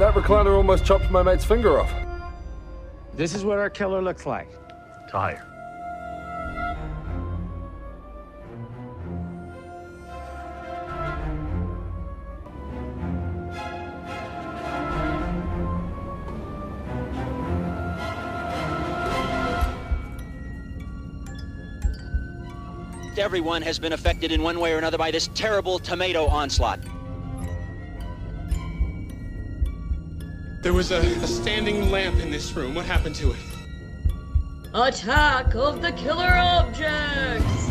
That recliner almost chopped my mate's finger off. This is what our killer looks like. Tire. Everyone has been affected in one way or another by this terrible tomato onslaught. There was a, a standing lamp in this room. What happened to it? Attack of the killer objects!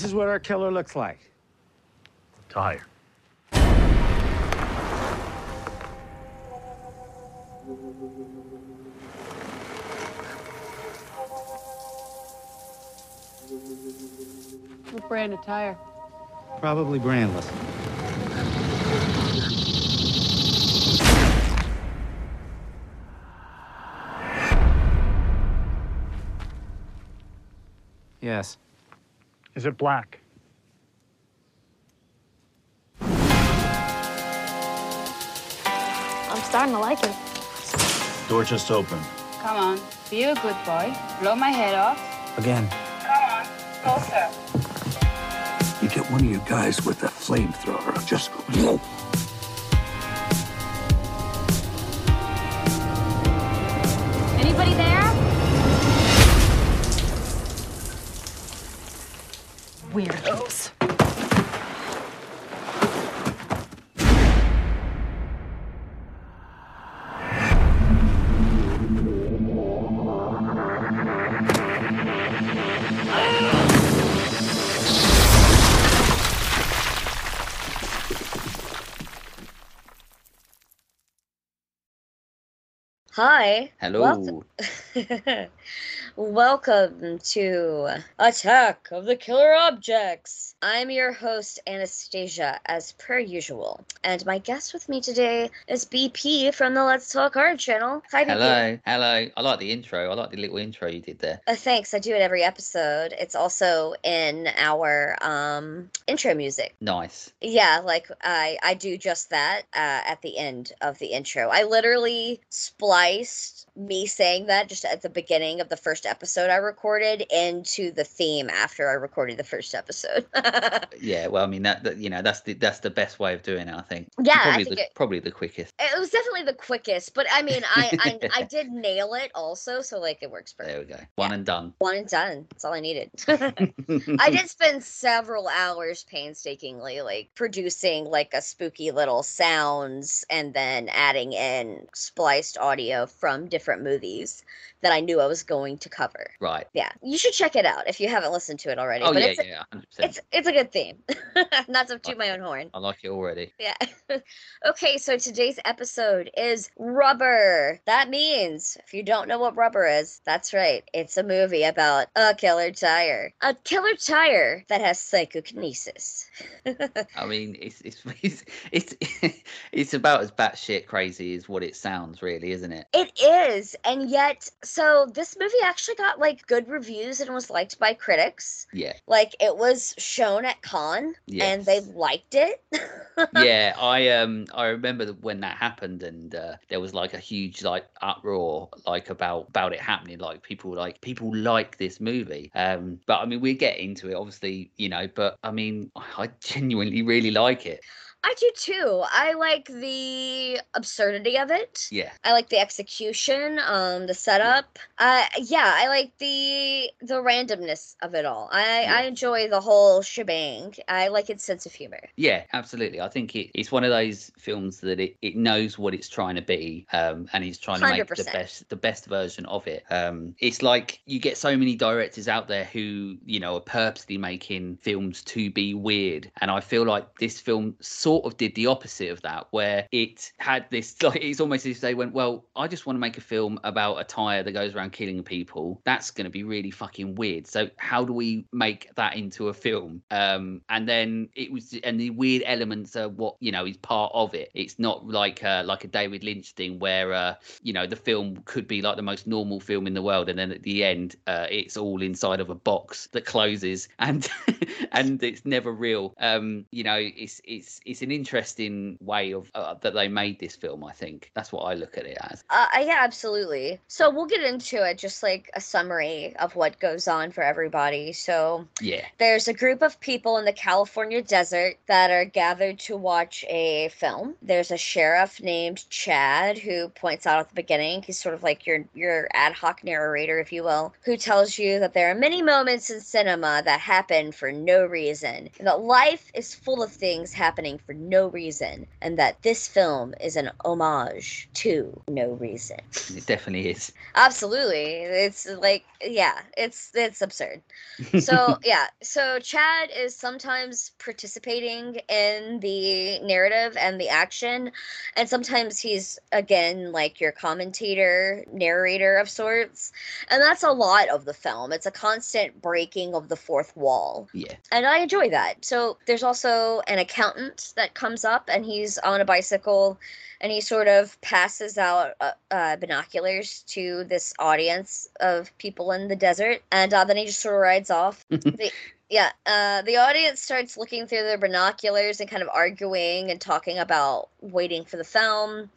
This is what our killer looks like. Tire. What brand of tire? Probably brandless. Yes. Is it black? I'm starting to like it. Door just open. Come on, be a good boy. Blow my head off. Again. Come on, closer. You get one of you guys with a flamethrower, just go. Anybody there? Weirdos. Hi. Hello. Welcome. Welcome to Attack of the Killer Objects. I'm your host, Anastasia, as per usual. And my guest with me today is BP from the Let's Talk Horror channel. Hi, BP. Hello, hello. I like the intro. I like the little intro you did there. Uh, thanks. I do it every episode. It's also in our um, intro music. Nice. Yeah, like I I do just that uh, at the end of the intro. I literally spliced me saying that just at the beginning of the first episode I recorded into the theme after I recorded the first episode. Yeah, well, I mean that, that you know that's the that's the best way of doing it. I think. Yeah, probably think the it- probably the quickest. it was definitely the quickest, but I mean I I, I did nail it also, so like it works perfect. There we go. One and done. One and done. That's all I needed. I did spend several hours painstakingly like producing like a spooky little sounds and then adding in spliced audio from different movies that I knew I was going to cover. Right. Yeah, you should check it out if you haven't listened to it already. Oh but yeah, it's a, yeah, hundred it's it's a good theme. Not to toot my own horn. I like it already. Yeah. okay, so today's episode is Rubber. That means, if you don't know what Rubber is, that's right. It's a movie about a killer tire. A killer tire that has psychokinesis. I mean, it's it's it's it's, it's about as batshit crazy as what it sounds, really, isn't it? It is, and yet, so this movie actually got like good reviews and was liked by critics. Yeah. Like it was shown at Cannes, and they liked it. yeah, I um I remember when that happened and uh, there was like a huge like uproar like about about it happening like people like people like this movie. Um but I mean we get into it obviously, you know, but I mean I genuinely really like it. I do too. I like the absurdity of it. Yeah. I like the execution, um, the setup. Uh, yeah, I like the the randomness of it all. I I enjoy the whole shebang. I like its sense of humor. Yeah, absolutely. I think it, it's one of those films that it, it knows what it's trying to be, um, and it's trying to make the best the best version of it. Um, it's like you get so many directors out there who you know are purposely making films to be weird, and I feel like this film sort of did the opposite of that, where it had this like it's almost as if they went, well, I just want to make a film about a tire that goes around killing people. That's going to be really fucking weird. So how do we make that into a film? Um, and then it was, and the weird elements are what you know is part of it. It's not like uh, like a David Lynch thing where uh, you know the film could be like the most normal film in the world, and then at the end, uh, it's all inside of a box that closes, and and it's never real. Um, you know, it's it's it's an interesting way of uh, that they made this film. I think that's what I look at it as. Uh, yeah, absolutely. So we'll get into it, just like a summary of what goes on for everybody. So Yeah. there's a group of people in the California desert that are gathered to watch a film. There's a sheriff named Chad who points out at the beginning. He's sort of like your your ad hoc narrator, if you will, who tells you that there are many moments in cinema that happen for no reason, and that life is full of things happening for no reason, and that this film is an homage to no reason. It definitely is. Absolutely. It's like yeah, it's it's absurd. So yeah, so Chad is sometimes participating in the narrative and the action, and sometimes he's again like your commentator, narrator of sorts. And that's a lot of the film. It's a constant breaking of the fourth wall. Yeah. And I enjoy that. So there's also an accountant that comes up and he's on a bicycle and he sort of passes out uh, uh, binoculars to this audience of people in the desert. And uh, then he just sort of rides off. the, yeah, uh, the audience starts looking through their binoculars and kind of arguing and talking about waiting for the film.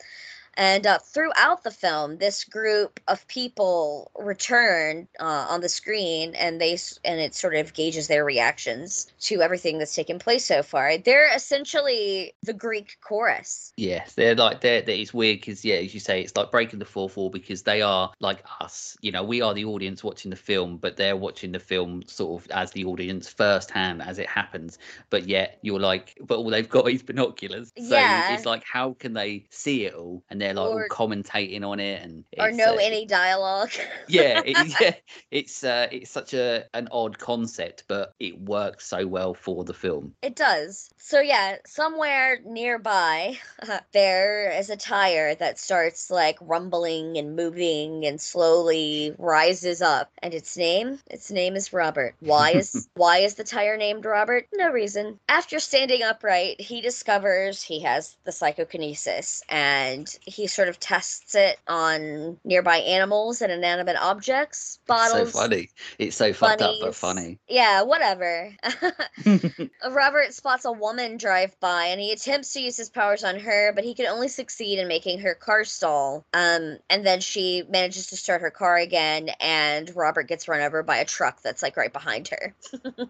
And uh, throughout the film, this group of people return uh, on the screen, and they and it sort of gauges their reactions to everything that's taken place so far. They're essentially the Greek chorus. Yeah, they're like they're, they're it's weird because yeah, as you say, it's like breaking the fourth wall because they are like us. You know, we are the audience watching the film, but they're watching the film sort of as the audience firsthand as it happens. But yet you're like, but all they've got is binoculars. So Yeah. it's like, how can they see it all? And they're like Or- all commentating on it and or no uh, any dialogue. yeah, it, yeah, it's uh, it's such a an odd concept, but it works so well for the film. It does. So yeah, somewhere nearby, there is a tire that starts like rumbling and moving and slowly rises up. And its name, its name is Robert. Why is why is the tire named Robert? No reason. After standing upright, he discovers he has the psychokinesis and he sort of tests it on nearby animals and inanimate objects, bottles. So funny. It's so fucked up but funny. Yeah, whatever. Robert spots a woman drive by and he attempts to use his powers on her, but he can only succeed in making her car stall. Um, and then she manages to start her car again, and Robert gets run over by a truck that's like right behind her.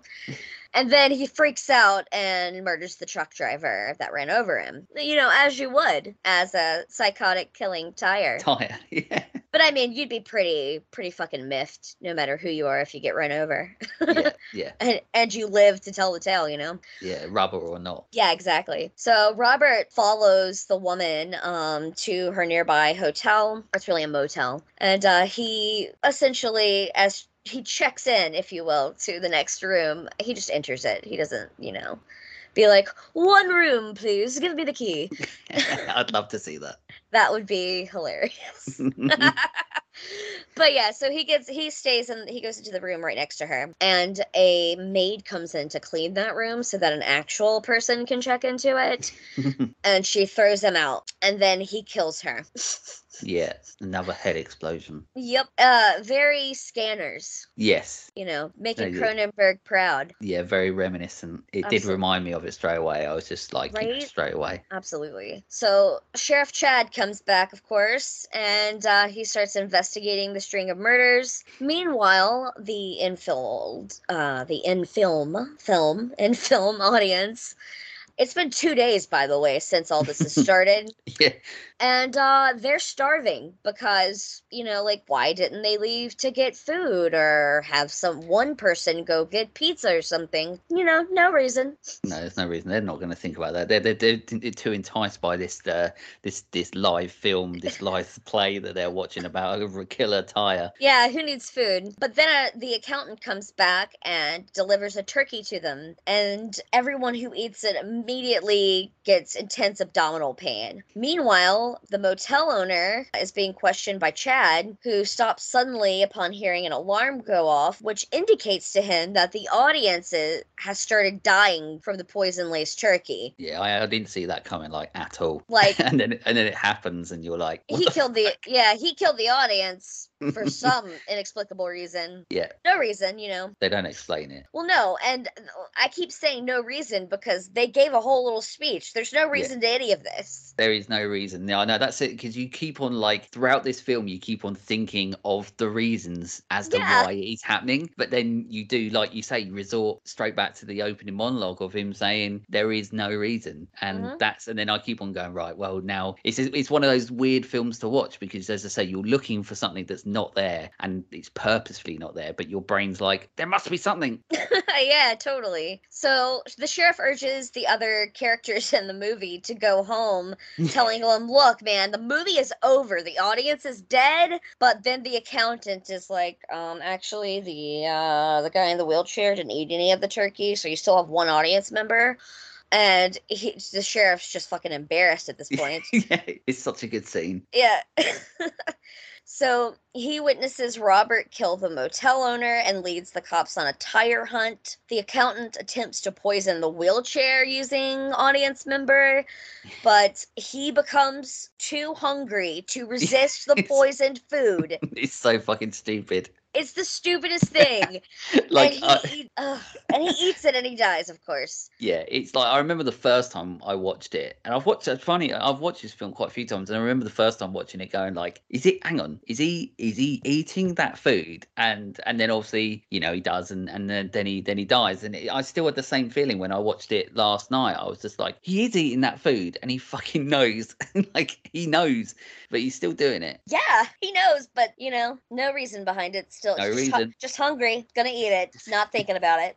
and then he freaks out and murders the truck driver that ran over him. You know, as you would as a psychotic killing tire. Tire. Yeah. But I mean, you'd be pretty, pretty fucking miffed no matter who you are if you get run over. Yeah. Yeah. and and you live to tell the tale, you know. Yeah. Rubber or not. Yeah, exactly. So Robert follows the woman um to her nearby hotel. It's really a motel, and uh, he essentially as he checks in, if you will, to the next room. He just enters it. He doesn't, you know, be like, "One room, please. Give me the key." I'd love to see that. That would be hilarious. but yeah, so he gets he stays and he goes into the room right next to her, and a maid comes in to clean that room so that an actual person can check into it, and she throws him out, and then he kills her. yeah. Another head explosion. yep, uh, very scanners. Yes. You know, making yeah. Cronenberg proud. Yeah, very reminiscent. It did remind me of it straight away. I was just like, Right? straight away. Absolutely. So Sheriff Chad comes back, of course, and uh, he starts investigating the string of murders. Meanwhile, the infilled, uh, the in film, film, in film audience It's been two days, by the way, since all this has started. Yeah. and uh they're starving because you know like why didn't they leave to get food or have some one person go get pizza or something you know no reason No, there's no reason they're not going to think about that. They're, they're, they're too enticed by this uh, this this live film, this live play that they're watching about a killer tire. yeah who needs food but then uh, the accountant comes back and delivers a turkey to them and everyone who eats it immediately gets intense abdominal pain. Meanwhile the motel owner is being questioned by chad who stops suddenly upon hearing an alarm go off which indicates to him that the audience is, has started dying from the poison laced turkey. Yeah, I, I didn't see that coming like at all. Like- and then and then it happens, and you're like, he the killed the yeah he killed the audience for some inexplicable reason. Yeah, no reason you know. They don't explain it. Well, no, and I keep saying no reason because they gave a whole little speech. There's no reason to any of this. There is no reason. No, no, that's it. Because you keep on like throughout this film, you keep on thinking of the reasons as to Yeah. why it's happening. But then you do, like you say, you resort straight back to the opening monologue of him saying there is no reason, and Mhm. that's and then I keep on going right. Well, now it's it's one of those weird films to watch because, as I say, you're looking for something that's not there, and it's purposefully not there. But your brain's like, there must be something. yeah, totally. So the sheriff urges the other characters in the movie to go home, telling them, "Look, man, the movie is over. The audience is dead." But then the accountant is like, "Um, actually, the uh, the guy in the wheelchair didn't eat any of the turkey, so you still have one audience member." And he, the sheriff's just fucking embarrassed at this point. yeah, it's such a good scene. Yeah. so he witnesses Robert kill the motel owner and leads the cops on a tire hunt. The accountant attempts to poison the wheelchair using audience member, but he becomes too hungry to resist the poisoned food. He's so fucking stupid. It's the stupidest thing. Like, and, he, uh, eat- ugh, and he eats it and he dies, of course. Yeah, it's like I remember the first time I watched it, and I've watched. It's funny, I've watched this film quite a few times, and I remember the first time watching it, going like, "Is it? Hang on, is he? Is he eating that food?" And and then obviously, you know, he does, and and then then he then he dies, and it, I still had the same feeling when I watched it last night. I was just like, he is eating that food, and he fucking knows, like he knows, but he's still doing it. Yeah, he knows, but you know, no reason behind it. Still, No just, hu- just hungry, gonna eat it, not thinking about it.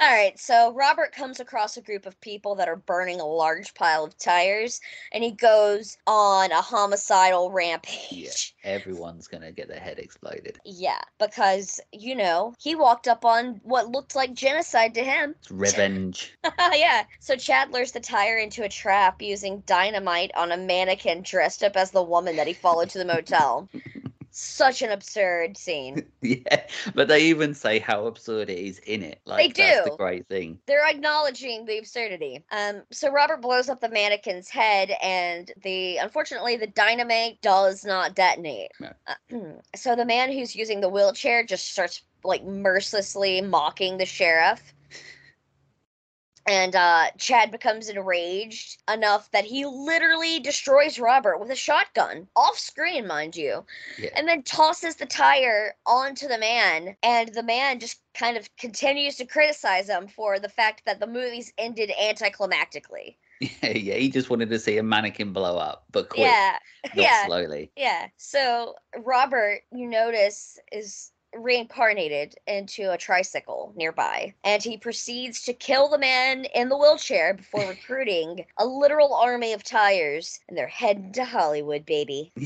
All right, so Robert comes across a group of people that are burning a large pile of tires, and he goes on a homicidal rampage. Yeah, everyone's gonna get their head exploded. Yeah, because you know he walked up on what looked like genocide to him. It's revenge. yeah. So Chad lures the tire into a trap using dynamite on a mannequin dressed up as the woman that he followed to the motel. Such an absurd scene. yeah, but they even say how absurd it is in it. Like that's do. the great thing. They're acknowledging the absurdity. Um, so Robert blows up the mannequin's head, and the unfortunately the dynamite does not detonate. No. Uh, so the man who's using the wheelchair just starts like mercilessly mocking the sheriff. And uh, Chad becomes enraged enough that he literally destroys Robert with a shotgun, off screen, mind you Yeah. and then tosses the tire onto the man and the man just kind of continues to criticize him for the fact that the movies ended anticlimactically Yeah, yeah, he just wanted to see a mannequin blow up, but quick, yeah not yeah slowly. yeah so robert you notice is reincarnated into a tricycle nearby and he proceeds to kill the man in the wheelchair before recruiting a literal army of tires and they're heading to hollywood baby.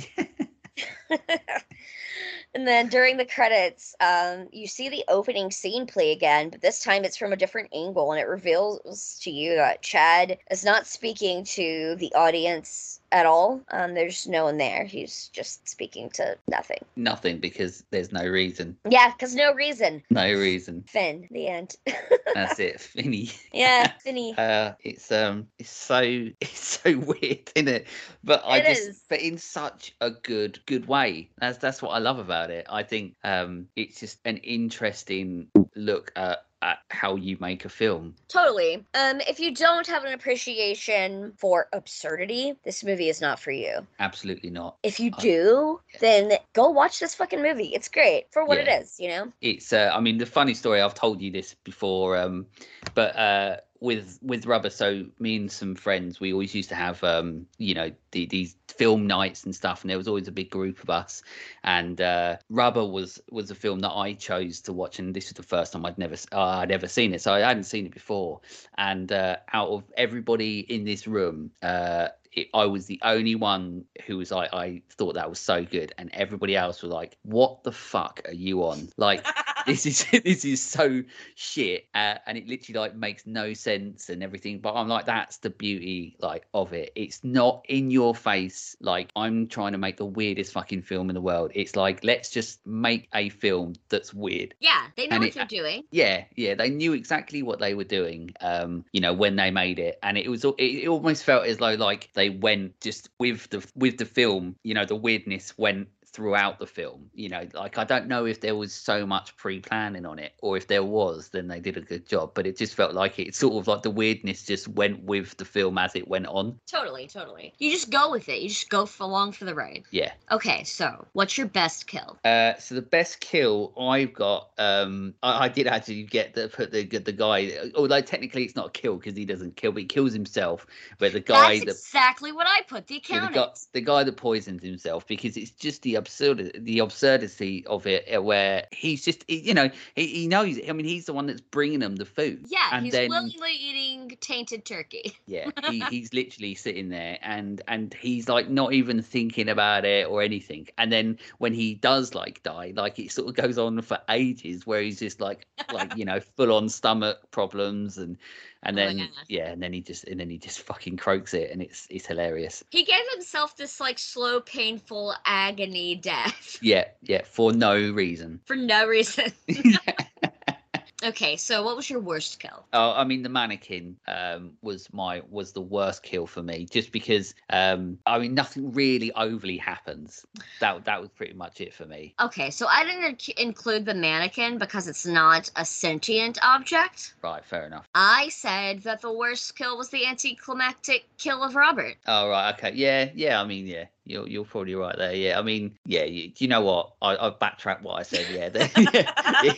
And then during the credits, um, you see the opening scene play again, but this time it's from a different angle, and it reveals to you that Chad is not speaking to the audience at all. Um, there's no one there. He's just speaking to nothing. Nothing because there's no reason. Yeah, because no reason. No reason. Fin, the end. That's it. Finny. yeah, Finny. Uh, it's um, it's so it's so weird, isn't it? But I It just, is. but in such a good good way. That's that's what I love about it. I think um, it's just an interesting look at at how you make a film. Totally. Um, if you don't have an appreciation for absurdity, this movie is not for you. Absolutely not. If you I- do, yeah. then go watch this fucking movie. It's great for what Yeah. it is, you know? it's uh, i mean the funny story i've told you this before um but uh with with rubber so me and some friends we always used to have um you know the, these film nights and stuff and there was always a big group of us. And uh rubber was was a film that i chose to watch and this was the first time i'd never uh, i'd ever seen it so i hadn't seen it before. And uh out of everybody in this room uh it, I was the only one who was like, I thought that was so good, and everybody else was like, "What the fuck are you on?" Like, this is this is so shit, uh, and it literally like makes no sense and everything. But I'm like, that's the beauty like of it. It's not in your face. Like I'm trying to make the weirdest fucking film in the world. It's like let's just make a film that's weird. Yeah, they know And what it- they're doing. Yeah, yeah, they knew exactly what they were doing. Um, you know, when they made it, and it was it, it almost felt as though like they went just with the with the film. You know, the weirdness went throughout the film. You know, like I don't know if there was so much pre-planning on it, or if there was, then they did a good job. But it just felt like it sort of like the weirdness just went with the film as it went on. Totally, totally. You just go with it. You just go for along for the ride. Yeah. Okay, so what's your best kill? Uh, so the best kill I've got, um, I, I did actually get the put the the guy. Although technically it's not a kill because he doesn't kill, but he kills himself. But the guy That's that exactly what I put. The yeah, the, guy, the guy that poisons himself because it's just the absurd the absurdity of it uh, where he's just he- you know he, he knows it. I mean he's the one that's bringing them the food. yeah, and he's then willingly eating tainted turkey. yeah he, he's literally sitting there and and he's like not even thinking about it or anything and then when he does like die like it sort of goes on for ages where he's just like like you know full on stomach problems and and Oh then gosh. yeah and then he just and then he just fucking croaks it and it's it's hilarious He gave himself this like slow, painful agony death yeah yeah for no reason for no reason. okay, so what was your worst kill? Oh, I mean, the mannequin um, was my was the worst kill for me, just because um, I mean nothing really overly happens. That that was pretty much it for me. Okay, so I didn't include the mannequin because it's not a sentient object. Right, fair enough. I said that the worst kill was the anticlimactic kill of Robert. Oh right, okay, yeah, yeah. I mean, yeah, you're you're probably right there. Yeah, I mean, yeah. You, you know what? I I've backtracked what I said. Yeah,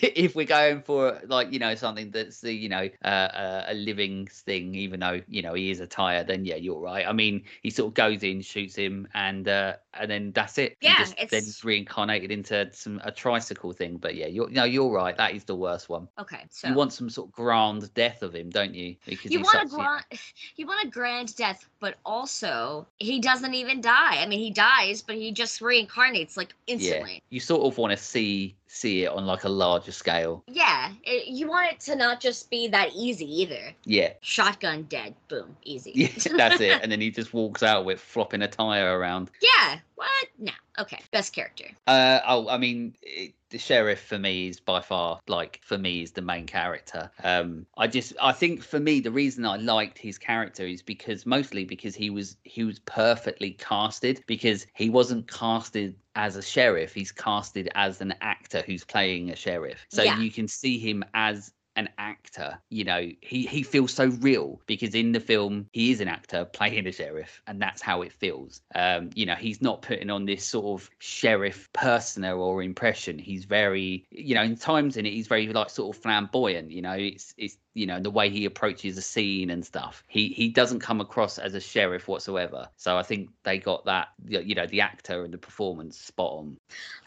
if we're going for like you know something that's the you know uh, uh, a living thing, even though you know he is a tire, then yeah, you're right. I mean, he sort of goes in, shoots him, and uh, and then that's it. Yeah, just, then it's- he's reincarnated into some a tricycle thing. But yeah, you're no, you're right. That is the worst one. Okay, so You want some sort of grand death of him, don't you? Because you want a grand, you want a grand death, but also he doesn't even die. I mean, he dies, but he just reincarnates like instantly. yeah. You sort of want to see see it on like a larger scale. Yeah, it, you want it to not just be that easy either. Yeah. Shotgun dead, boom, easy. Yeah, that's it. And then he just walks out with flopping a tire around. yeah, what? No. Okay, best character. Uh, oh, I mean, it, the sheriff for me is by far like for me is the main character. Um, I just I think for me the reason I liked his character is because mostly because he was he was perfectly casted because he wasn't casted as a sheriff. He's casted as an actor who's playing a sheriff. So Yeah. you can see him as an actor you know he he feels so real because in the film he is an actor playing a sheriff and that's how it feels. Um you know he's not putting on this sort of sheriff persona or impression. He's very you know in times in it he's very like sort of flamboyant you know it's it's you know the way he approaches a scene and stuff. He he doesn't come across as a sheriff whatsoever. So i think they got that you know the actor and the performance spot on.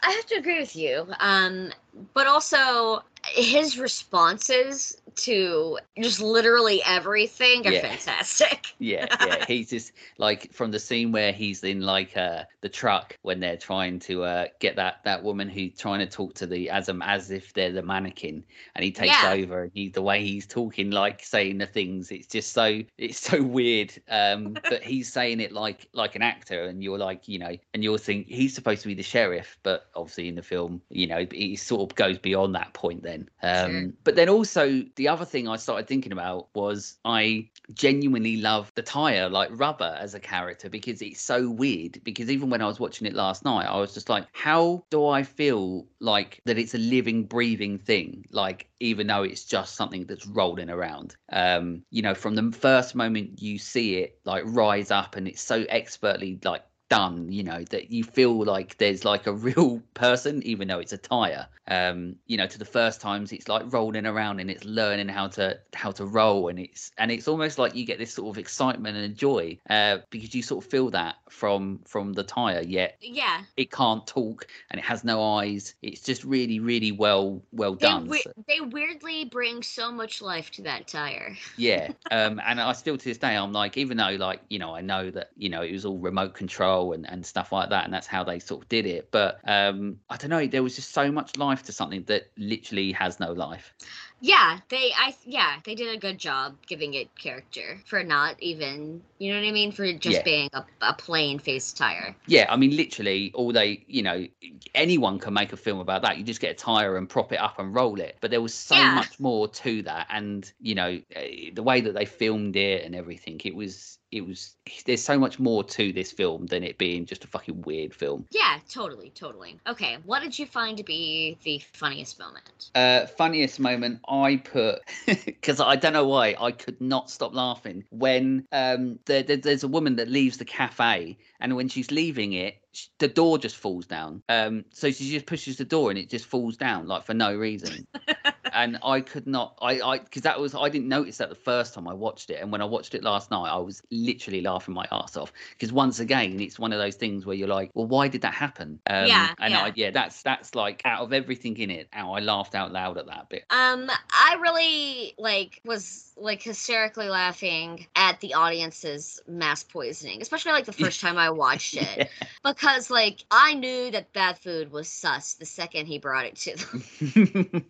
I have to agree with you. Um, but also his responses to just literally everything are Yeah. fantastic. yeah yeah he's just like from the scene where he's in like uh the truck when they're trying to uh get that that woman who's trying to talk to the as um as if they're the mannequin and he takes Yeah. over and he the way he's talking like saying the things it's just so it's so weird um but he's saying it like like an actor and you're like you know and you'll think he's supposed to be the sheriff but obviously in the film you know he sort of goes beyond that point then um Sure. but then also the other thing i started thinking about was i genuinely love the tire like rubber as a character because it's so weird because even when i was watching it last night i was just like how do i feel like that it's a living breathing thing? Like even though it's just something that's rolling around. Um you know from the first moment you see it like rise up and it's so expertly like done you know that you feel like there's like a real person even though it's a tire um you know to the first times it's like rolling around and it's learning how to how to roll and it's and it's almost like you get this sort of excitement and joy uh because you sort of feel that from from the tire yet Yeah. it can't talk and it has no eyes it's just really really well well They, done we- So- they weirdly bring so much life to that tire. yeah um and i still to this day i'm like even though like you know i know that you know it was all remote control and, and stuff like that and that's how they sort of did it but um i don't know there was just so much life to something that literally has no life Yeah, they I yeah, they did a good job giving it character for not even you know what I mean for just Yeah. being a, a plain faced tire. yeah i mean literally all they you know anyone can make a film about that you just get a tire and prop it up and roll it but there was so Yeah. much more to that and you know eh, the way that they filmed it and everything it was it was there's so much more to this film than it being just a fucking weird film Yeah, totally, totally. Okay, what did you find to be the funniest moment? Uh, funniest moment I put because I don't know why I could not stop laughing when um there, there- there's a woman that leaves the cafe and when she's leaving it the door just falls down um so she just pushes the door and it just falls down like for no reason and I could not I I because that was I didn't notice that the first time I watched it. And when I watched it last night I was literally laughing my ass off. Because once again it's one of those things where you're like well why did that happen? Um, Yeah, and yeah. I yeah. that's that's like out of everything in it how I laughed out loud at that bit. Um, I really like was like hysterically laughing at the audience's mass poisoning, especially like the first time I watched it, because like I knew that that food was sus the second he brought it to them,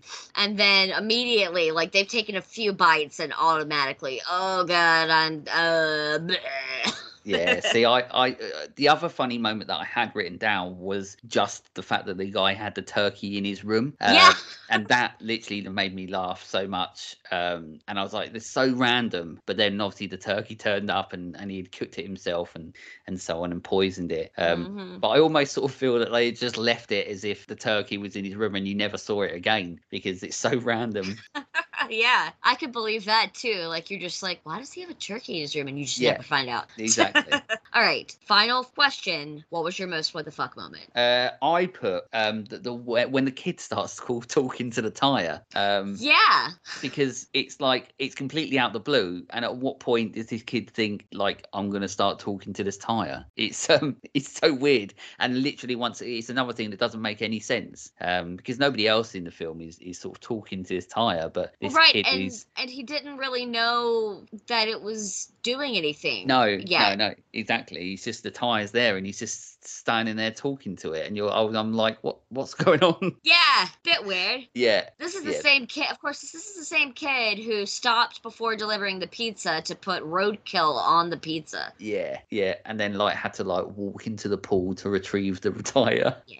and then immediately like they've taken a few bites and automatically, oh god, I'm uh. bleh." yeah see i i uh, the other funny moment that i had written down was just the fact that the guy had the turkey in his room uh, Yeah. and that literally made me laugh so much um and i was like this is so random but then obviously the turkey turned up and and he'd cooked it himself and and so on and poisoned it um Mhm. but i almost sort of feel that they just left it as if the turkey was in his room and you never saw it again because it's so random yeah, I could believe that too. Like you're just like, why does he have a turkey in his room? And you just Yeah. never find out. exactly All right, final question. What was your most what the fuck moment? Uh, I put um the, the when the kid starts call, talking to the tire um Yeah. because it's like it's completely out the blue and at what point does this kid think like I'm gonna start talking to this tire it's um it's so weird and literally once it's another thing that doesn't make any sense um because nobody else in the film is is sort of talking to this tire but this right, and is and he didn't really know that it was doing anything. no Yeah. no no exactly he's just the tire's there and he's just standing there talking to it and you're oh, I'm like what what's going on Yeah, bit weird. yeah This is the yeah. same kid. Of course, this, this is the same kid who stopped before delivering the pizza to put roadkill on the pizza. Yeah, yeah, and then like had to like walk into the pool to retrieve the tire. Yeah.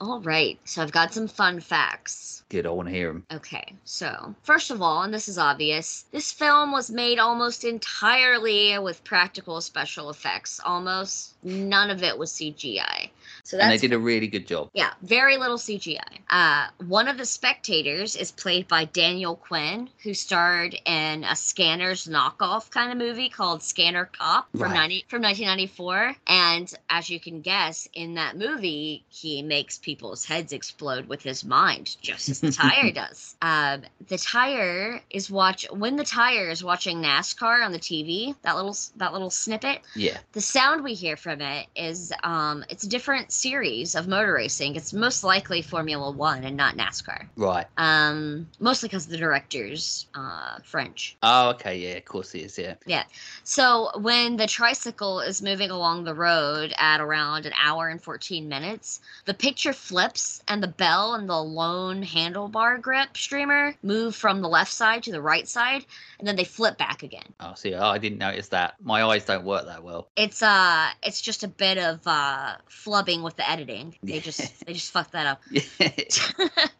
All right. So I've got some fun facts. Good, I want to hear them. Okay, so first of all, and this is obvious, this film was made almost entirely with practical special effects. Almost none of it was CGI. So And they did a really good job. yeah, very little CGI. Uh, one of the spectators is played by Daniel Quinn, who starred in a Scanners knockoff kind of movie called Scanner Cop from Right. 90, from 1994. And as you can guess, in that movie, he makes people's heads explode with his mind, just as the tire does. Um, the tire is watch when the tire is watching NASCAR on the TV. That little that little snippet Yeah, the sound we hear from it is um it's a different series of motor racing it's most likely formula one and not nascar right. um mostly because the director's uh french Oh, okay, yeah, of course he is. Yeah, Yeah. so when the tricycle is moving along the road at around an hour and 14 minutes the picture flips and the bell and the lone handlebar grip streamer move from the left side to the right side and then they flip back again oh, see, oh, I didn't notice that. My eyes don't work that well. it's uh it's just a bit of uh flubbing with the editing. They just they just fucked that up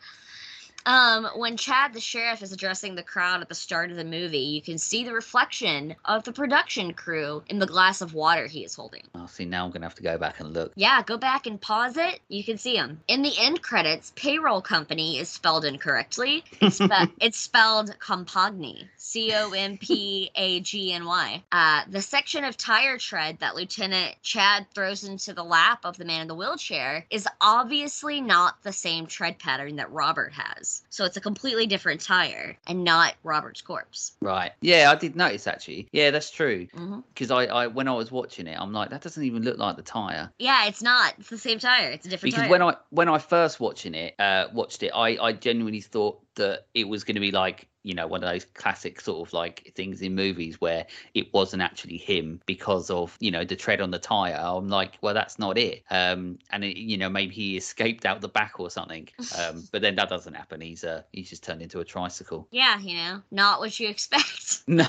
Um, when Chad the sheriff is addressing the crowd at the start of the movie, you can see the reflection of the production crew in the glass of water he is holding. Oh, see, now I'm gonna have to go back and look. Yeah, go back and pause it. You can see them. In the end credits, payroll company is spelled incorrectly. It's, spe- it's spelled Compagny. C O M P A G N Y. Uh, the section of tire tread that Lieutenant Chad throws into the lap of the man in the wheelchair is obviously not the same tread pattern that Robert has. So it's a completely different tire and not Robert's corpse. Right. Yeah, I did notice actually. Yeah, that's true. Because I, I, when I was watching it, I'm like, that doesn't even look like the tire. Yeah, it's not. It's the same tire. It's a different Because tire. when I when I first watching it, uh, watched it, I, I genuinely thought that it was going to be like you know one of those classic sort of like things in movies where it wasn't actually him because of you know the tread on the tire. I'm like, well, that's not it. Um, and it, you know maybe he escaped out the back or something. Um, but then that doesn't happen. He's uh he's just turned into a tricycle. yeah, you know, not what you expect. No,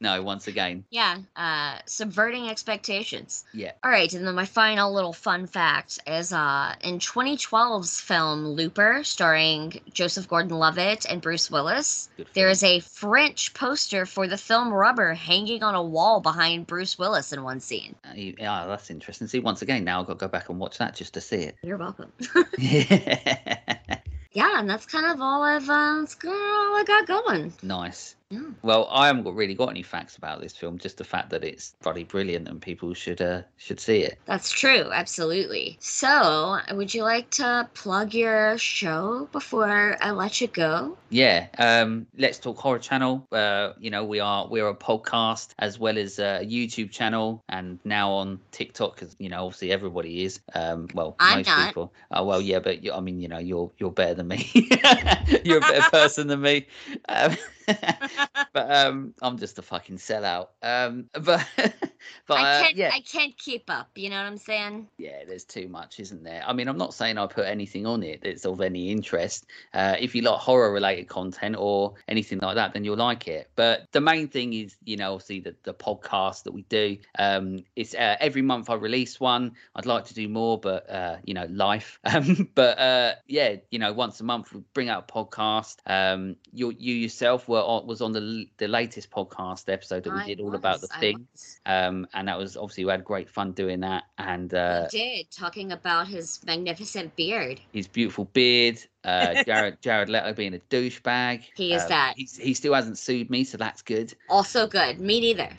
no. Once again, yeah, uh, subverting expectations. yeah. All right, and then my final little fun fact is uh, in 2012's film Looper, starring Joseph Gordon-Levitt and Bruce Willis, there is a French poster for the film Rubber hanging on a wall behind Bruce Willis in one scene. Uh, Yeah, that's interesting. See, once again, now I've got to go back and watch that just to see it. You're welcome. Yeah. yeah, and that's kind of all I've uh, all I got going. nice. Yeah. Well, I haven't got, really got any facts about this film. Just the fact that it's bloody brilliant and people should uh, should see it. That's true, absolutely. So, would you like to plug your show before I let you go? Yeah. Um, Let's Talk Horror Channel. Uh, you know, we are we're a podcast as well as a YouTube channel, and now on TikTok because you know obviously everybody is. Um, well, I'm most not. people. Oh well, yeah, but I mean, you know, you're you're better than me. you're a better person than me. Um, but um, I'm just a fucking sellout. Um, but but I uh, can't yeah, I can't keep up, you know what I'm saying? yeah, there's too much, isn't there? I mean, I'm not saying I put anything on it that's of any interest. Uh, if you like horror related content or anything like that, then you'll like it. But the main thing is, you know, obviously the, the podcast that we do. Um, it's uh, every month I release one. I'd like to do more, but uh, you know, life. Um, but uh, yeah, you know, once a month we bring out a podcast. Um, you you yourself were on, was on the the latest podcast episode that we I did all about the thing. was. Um, and that was obviously we had great fun doing that. And uh, We did talking about his magnificent beard. his beautiful beard, uh, Jared Jared Leto being a douchebag. He is Um, that. He still hasn't sued me, so that's good. Also good. Me neither.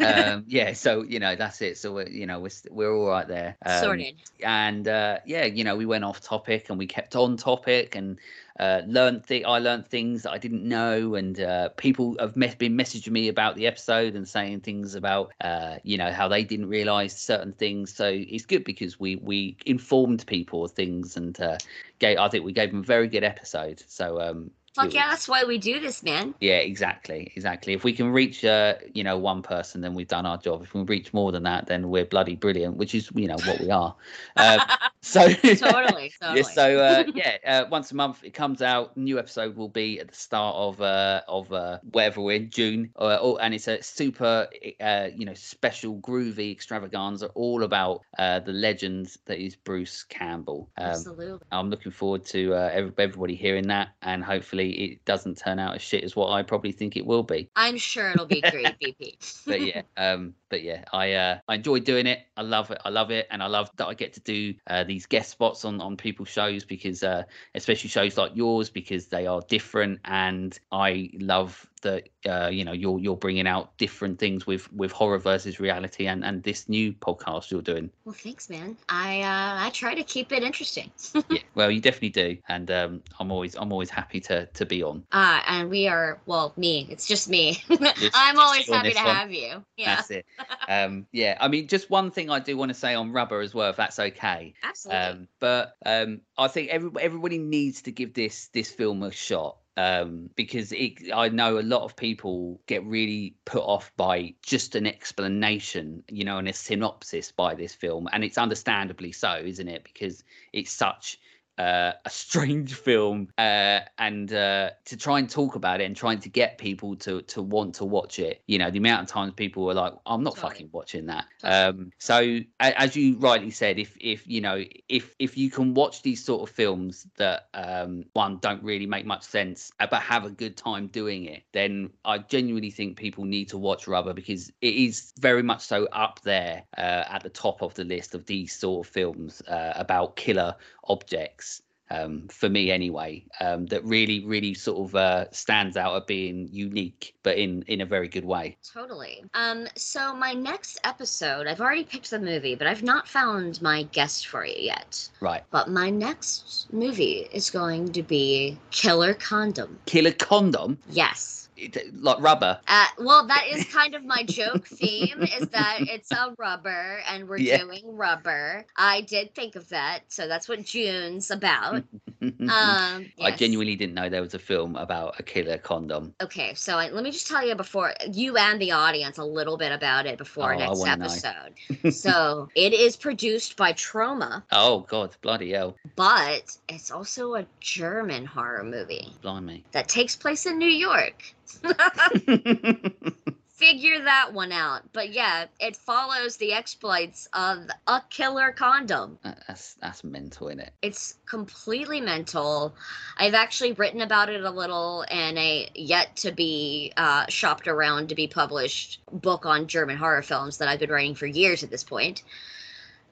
Um, yeah, so you know that's it. So we're you know we're we're all right there. Um, Sorted. And uh, yeah, you know we went off topic and we kept on topic and uh, learned th- I learned things that I didn't know, and uh, people have me- been messaging me about the episode and saying things about uh, you know how they didn't realize certain things. So it's good because we we informed people of things and uh, gave I think we gave them a very good episode. So um, Fuck yeah, that's why we do this, man. yeah, exactly, exactly. If we can reach, uh, you know, one person, then we've done our job. If we reach more than that, then we're bloody brilliant, which is, you know, what we are. Um, so totally, totally. yeah, so uh, yeah, uh, once a month it comes out. New episode will be at the start of uh, of uh, wherever we're in June, uh, oh, and it's a super, uh, you know, special groovy extravaganza, all about uh, the legend that is Bruce Campbell. Um, Absolutely. I'm looking forward to uh, everybody hearing that, and hopefully it doesn't turn out as shit as what I probably think it will be. I'm sure it'll be great, BP. But yeah, um, but yeah, I uh, I enjoy doing it. I love it. I love it, and I love that I get to do uh, these guest spots on on people's shows because, uh, especially shows like yours, because they are different, and I love that uh, you know you're you're bringing out different things with with horror versus reality, and and this new podcast you're doing. Well, thanks, man. I uh, I try to keep it interesting. yeah, well, you definitely do, and um, I'm always I'm always happy to to be on. Uh, and we are well, me. It's just me. I'm just always happy to one. have you. Yeah, That's it. Um, yeah, I mean, just one thing I do want to say on rubber as well, if that's okay. absolutely. Um, but um, I think every, everybody needs to give this this film a shot um, because it, I know a lot of people get really put off by just an explanation, you know, and a synopsis by this film, and it's understandably so, isn't it? Because it's such uh, a strange film uh, and uh, to try and talk about it and trying to get people to to want to watch it. You know, the amount of times people were like, "I'm not Totally. fucking watching that." Um, so, a- as you rightly said, if if you know if if you can watch these sort of films that um, one don't really make much sense, uh, but have a good time doing it, then I genuinely think people need to watch Rubber because it is very much so up there uh, at the top of the list of these sort of films uh, about killer objects. Um, for me, anyway, um, that really, really sort of uh, stands out of being unique, but in in a very good way. Totally. Um, so my next episode, I've already picked the movie, but I've not found my guest for it yet. Right, But my next movie is going to be Killer Condom. killer condom, Yes. It, like rubber. Uh, well, that is kind of my joke theme is that it's a rubber and we're Yeah. doing rubber. I did think of that, so that's what June's about. Um, I genuinely didn't know there was a film about a killer condom. Okay, so I, let me just tell you before you and the audience a little bit about it before Oh, next episode. so it is produced by Troma, Oh God, bloody hell, but it's also a German horror movie blimey. that takes place in New York. Figure that one out. But yeah, it follows the exploits of a killer condom. That's that's mental, isn't it? It's completely mental. I've actually written about it a little in a yet to be uh, shopped around to be published book on German horror films that I've been writing for years at this point.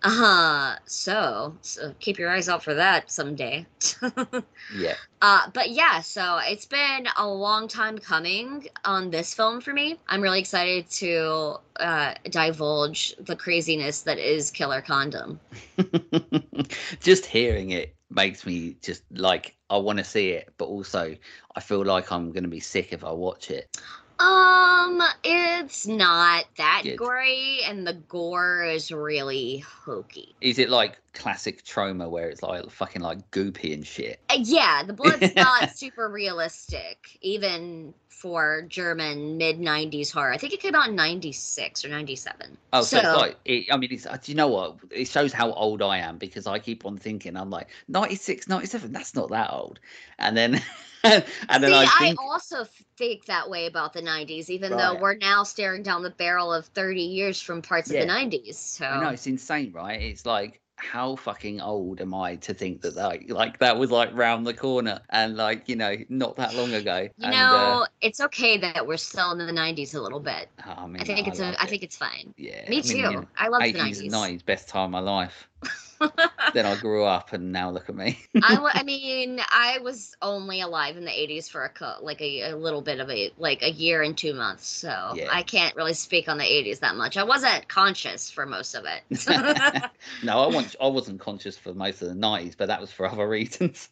Uh, so, so keep your eyes out for that someday. Yeah. Uh, but yeah, so it's been a long time coming on this film for me. I'm really excited to uh, divulge the craziness that is Killer Condom. just hearing it makes me just like I want to see it, but also I feel like I'm gonna be sick if I watch it. Um, it's not that Good. gory, and the gore is really hokey. Is it like classic Troma where it's like fucking like goopy and shit? Uh, yeah, the blood's not super realistic, even for German mid 90s horror. I think it came out in 96 or 97. Oh, so, it's like it, I mean, it's uh, do you know what? It shows how old I am because I keep on thinking I'm like 96, 97. That's not that old, and then and then See, I I, also think that way about the 90s, even though we're now staring down the barrel of 30 years from parts of the 90s. So know it's insane, right? It's like how fucking old am I to think that like like that was like round the corner and like you know not that long ago. you and, know, uh, it's okay that we're still in the 90s a little bit. I mean, I think it's like a, I it. think it's fine. yeah. Me I mean, too. you know, I love the 80s and 90s. 90s, best time of my life. then I grew up, and now look at me. I, I mean, I was only alive in the 80s for a like a, a little bit of a like a year and two months, so Yeah. I can't really speak on the 80s that much. I wasn't conscious for most of it. no, I want I wasn't conscious for most of the 90s, but that was for other reasons.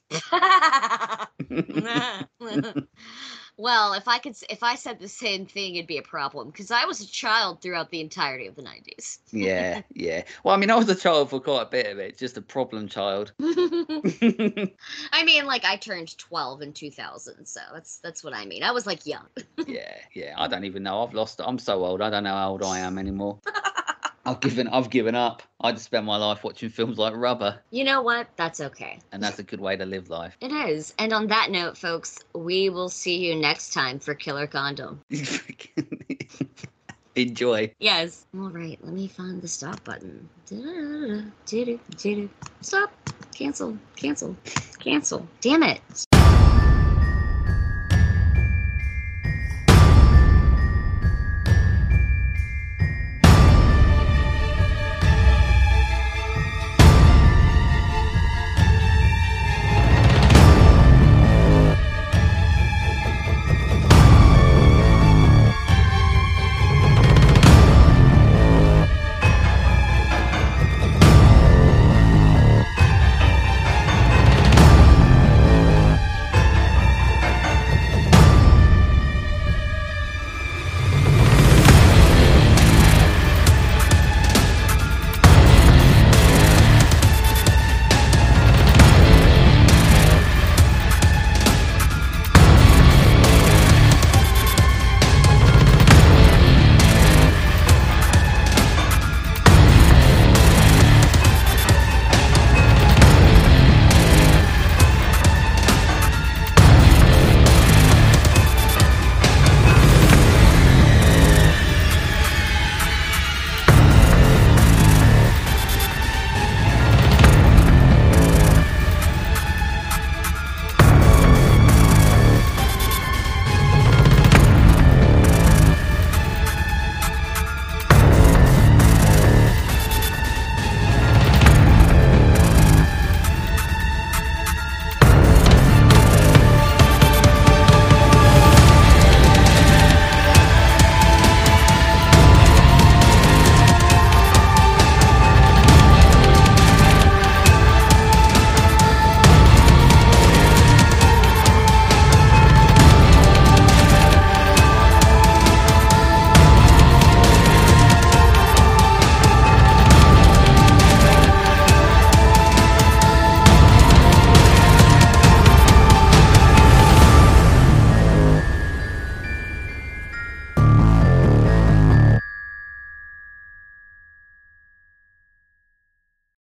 Well, if I could, if I said the same thing, it'd be a problem because I was a child throughout the entirety of the 90s. yeah, yeah. Well, I mean, I was a child for quite a bit of it, just a problem child. I mean, like I turned 12 in 2000, so that's that's what I mean. I was like young. yeah, yeah. I don't even know. I've lost. I'm so old. I don't know how old I am anymore. I've given. I've given up. I just spent my life watching films like Rubber, You know what? That's okay. and that's a good way to live life. It is. And on that note, folks, we will see you next time for Killer Condom. Enjoy. Yes. All right, let me find the stop button. Stop. Cancel. Cancel. Cancel. Damn it.